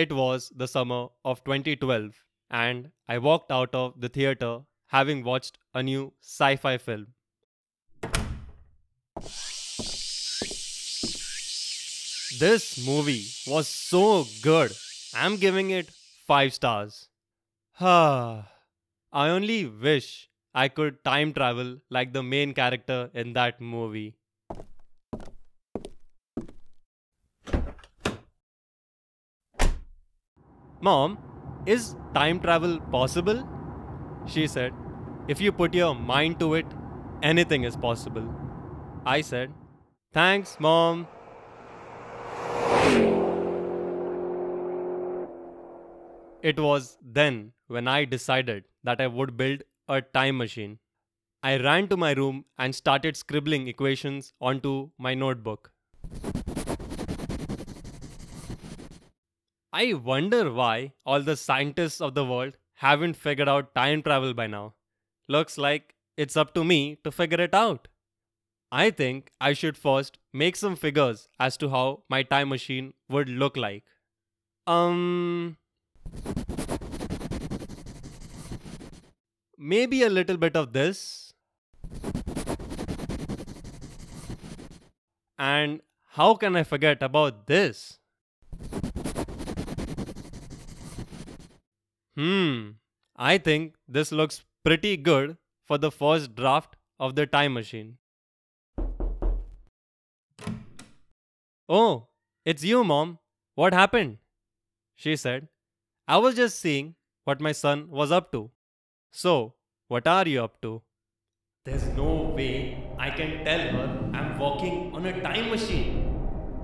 It was the summer of 2012, and I walked out of the theater having watched a new sci fi film. This movie was so good. I'm giving it 5 stars. I only wish I could time travel like the main character in that movie. Mom, is time travel possible? She said, If you put your mind to it, anything is possible. I said, Thanks, Mom. It was then when I decided that I would build a time machine. I ran to my room and started scribbling equations onto my notebook. I wonder why all the scientists of the world haven't figured out time travel by now. Looks like it's up to me to figure it out. I think I should first make some figures as to how my time machine would look like. Um. Maybe a little bit of this. And how can I forget about this? Hmm, I think this looks pretty good for the first draft of the time machine. Oh, it's you, Mom. What happened? She said. I was just seeing what my son was up to. So, what are you up to? There's no way I can tell her I'm walking on a time machine.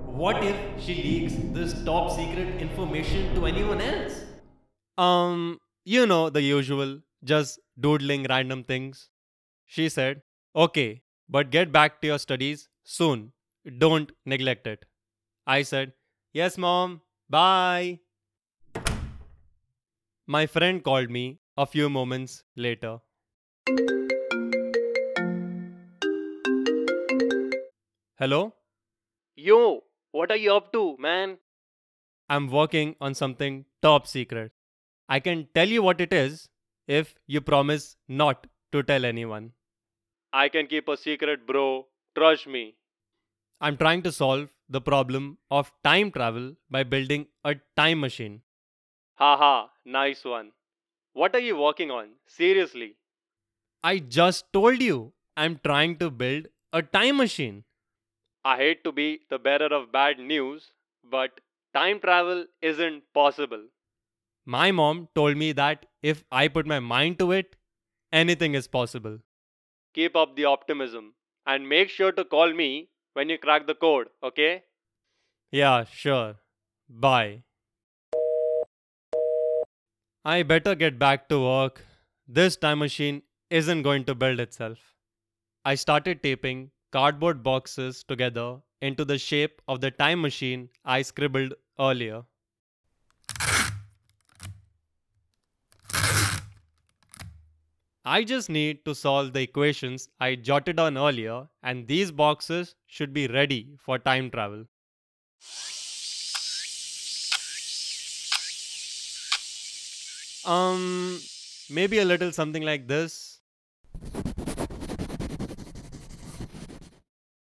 What if she leaks this top secret information to anyone else? Um, you know the usual, just doodling random things. She said, Okay, but get back to your studies soon. Don't neglect it. I said, Yes, mom. Bye. My friend called me a few moments later. Hello? Yo, what are you up to, man? I'm working on something top secret. I can tell you what it is if you promise not to tell anyone. I can keep a secret, bro. Trust me. I'm trying to solve the problem of time travel by building a time machine. Haha, nice one. What are you working on? Seriously. I just told you I'm trying to build a time machine. I hate to be the bearer of bad news, but time travel isn't possible. My mom told me that if I put my mind to it, anything is possible. Keep up the optimism and make sure to call me when you crack the code, okay? Yeah, sure. Bye. I better get back to work. This time machine isn't going to build itself. I started taping cardboard boxes together into the shape of the time machine I scribbled earlier. I just need to solve the equations I jotted down earlier and these boxes should be ready for time travel. Um, maybe a little something like this.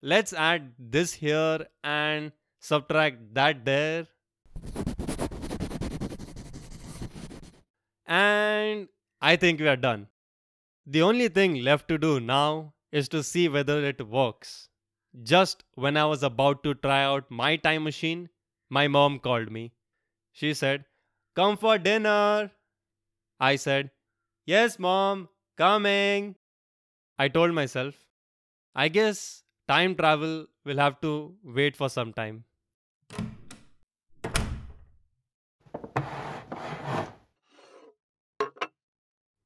Let's add this here and subtract that there. And I think we are done. The only thing left to do now is to see whether it works. Just when I was about to try out my time machine, my mom called me. She said, Come for dinner. I said, Yes, mom, coming. I told myself, I guess time travel will have to wait for some time.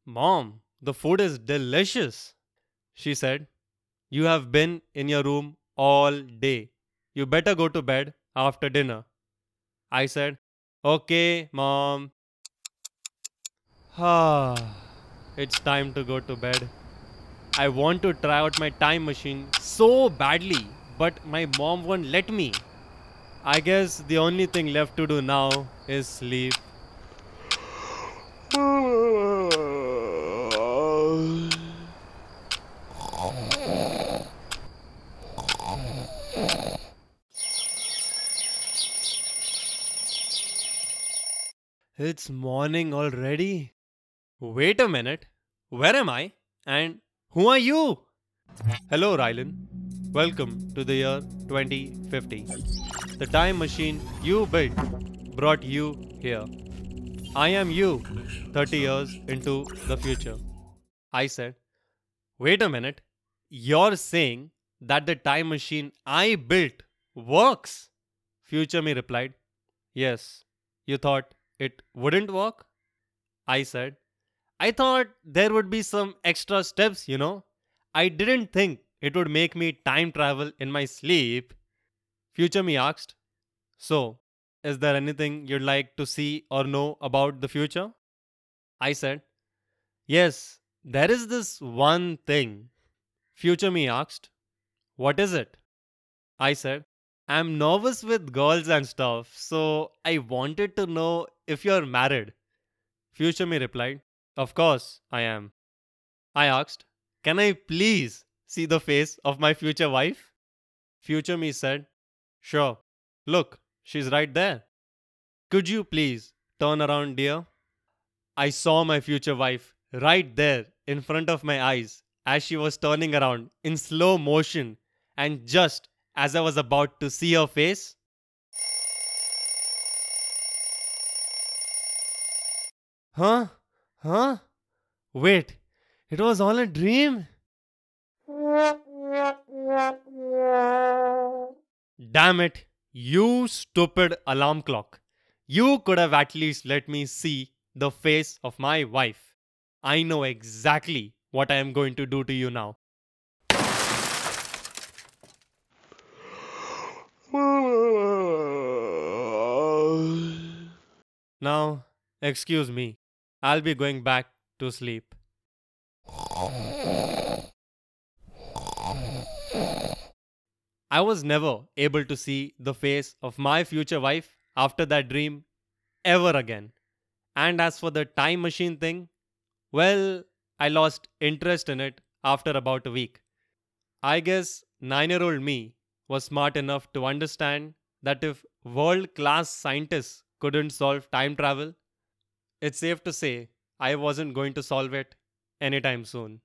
Mom, the food is delicious, she said. You have been in your room all day. You better go to bed after dinner. I said, Okay, mom. Ah, it's time to go to bed. I want to try out my time machine so badly, but my mom won't let me. I guess the only thing left to do now is sleep. It's morning already. Wait a minute. Where am I? And who are you? Hello, Rylan. Welcome to the year 2050. The time machine you built brought you here. I am you 30 years into the future. I said, Wait a minute. You're saying that the time machine I built works? Future me replied, Yes. You thought it wouldn't work? I said, I thought there would be some extra steps, you know. I didn't think it would make me time travel in my sleep. Future me asked, So, is there anything you'd like to see or know about the future? I said, Yes, there is this one thing. Future me asked, What is it? I said, I'm nervous with girls and stuff, so I wanted to know if you're married. Future me replied, Of course I am. I asked, Can I please see the face of my future wife? Future me said, Sure. Look, she's right there. Could you please turn around, dear? I saw my future wife right there in front of my eyes as she was turning around in slow motion and just as I was about to see her face? Huh? Huh? Wait, it was all a dream? Damn it, you stupid alarm clock. You could have at least let me see the face of my wife. I know exactly what I am going to do to you now. Now, excuse me, I'll be going back to sleep. I was never able to see the face of my future wife after that dream ever again. And as for the time machine thing, well, I lost interest in it after about a week. I guess 9 year old me was smart enough to understand that if world class scientists couldn't solve time travel, it's safe to say I wasn't going to solve it anytime soon.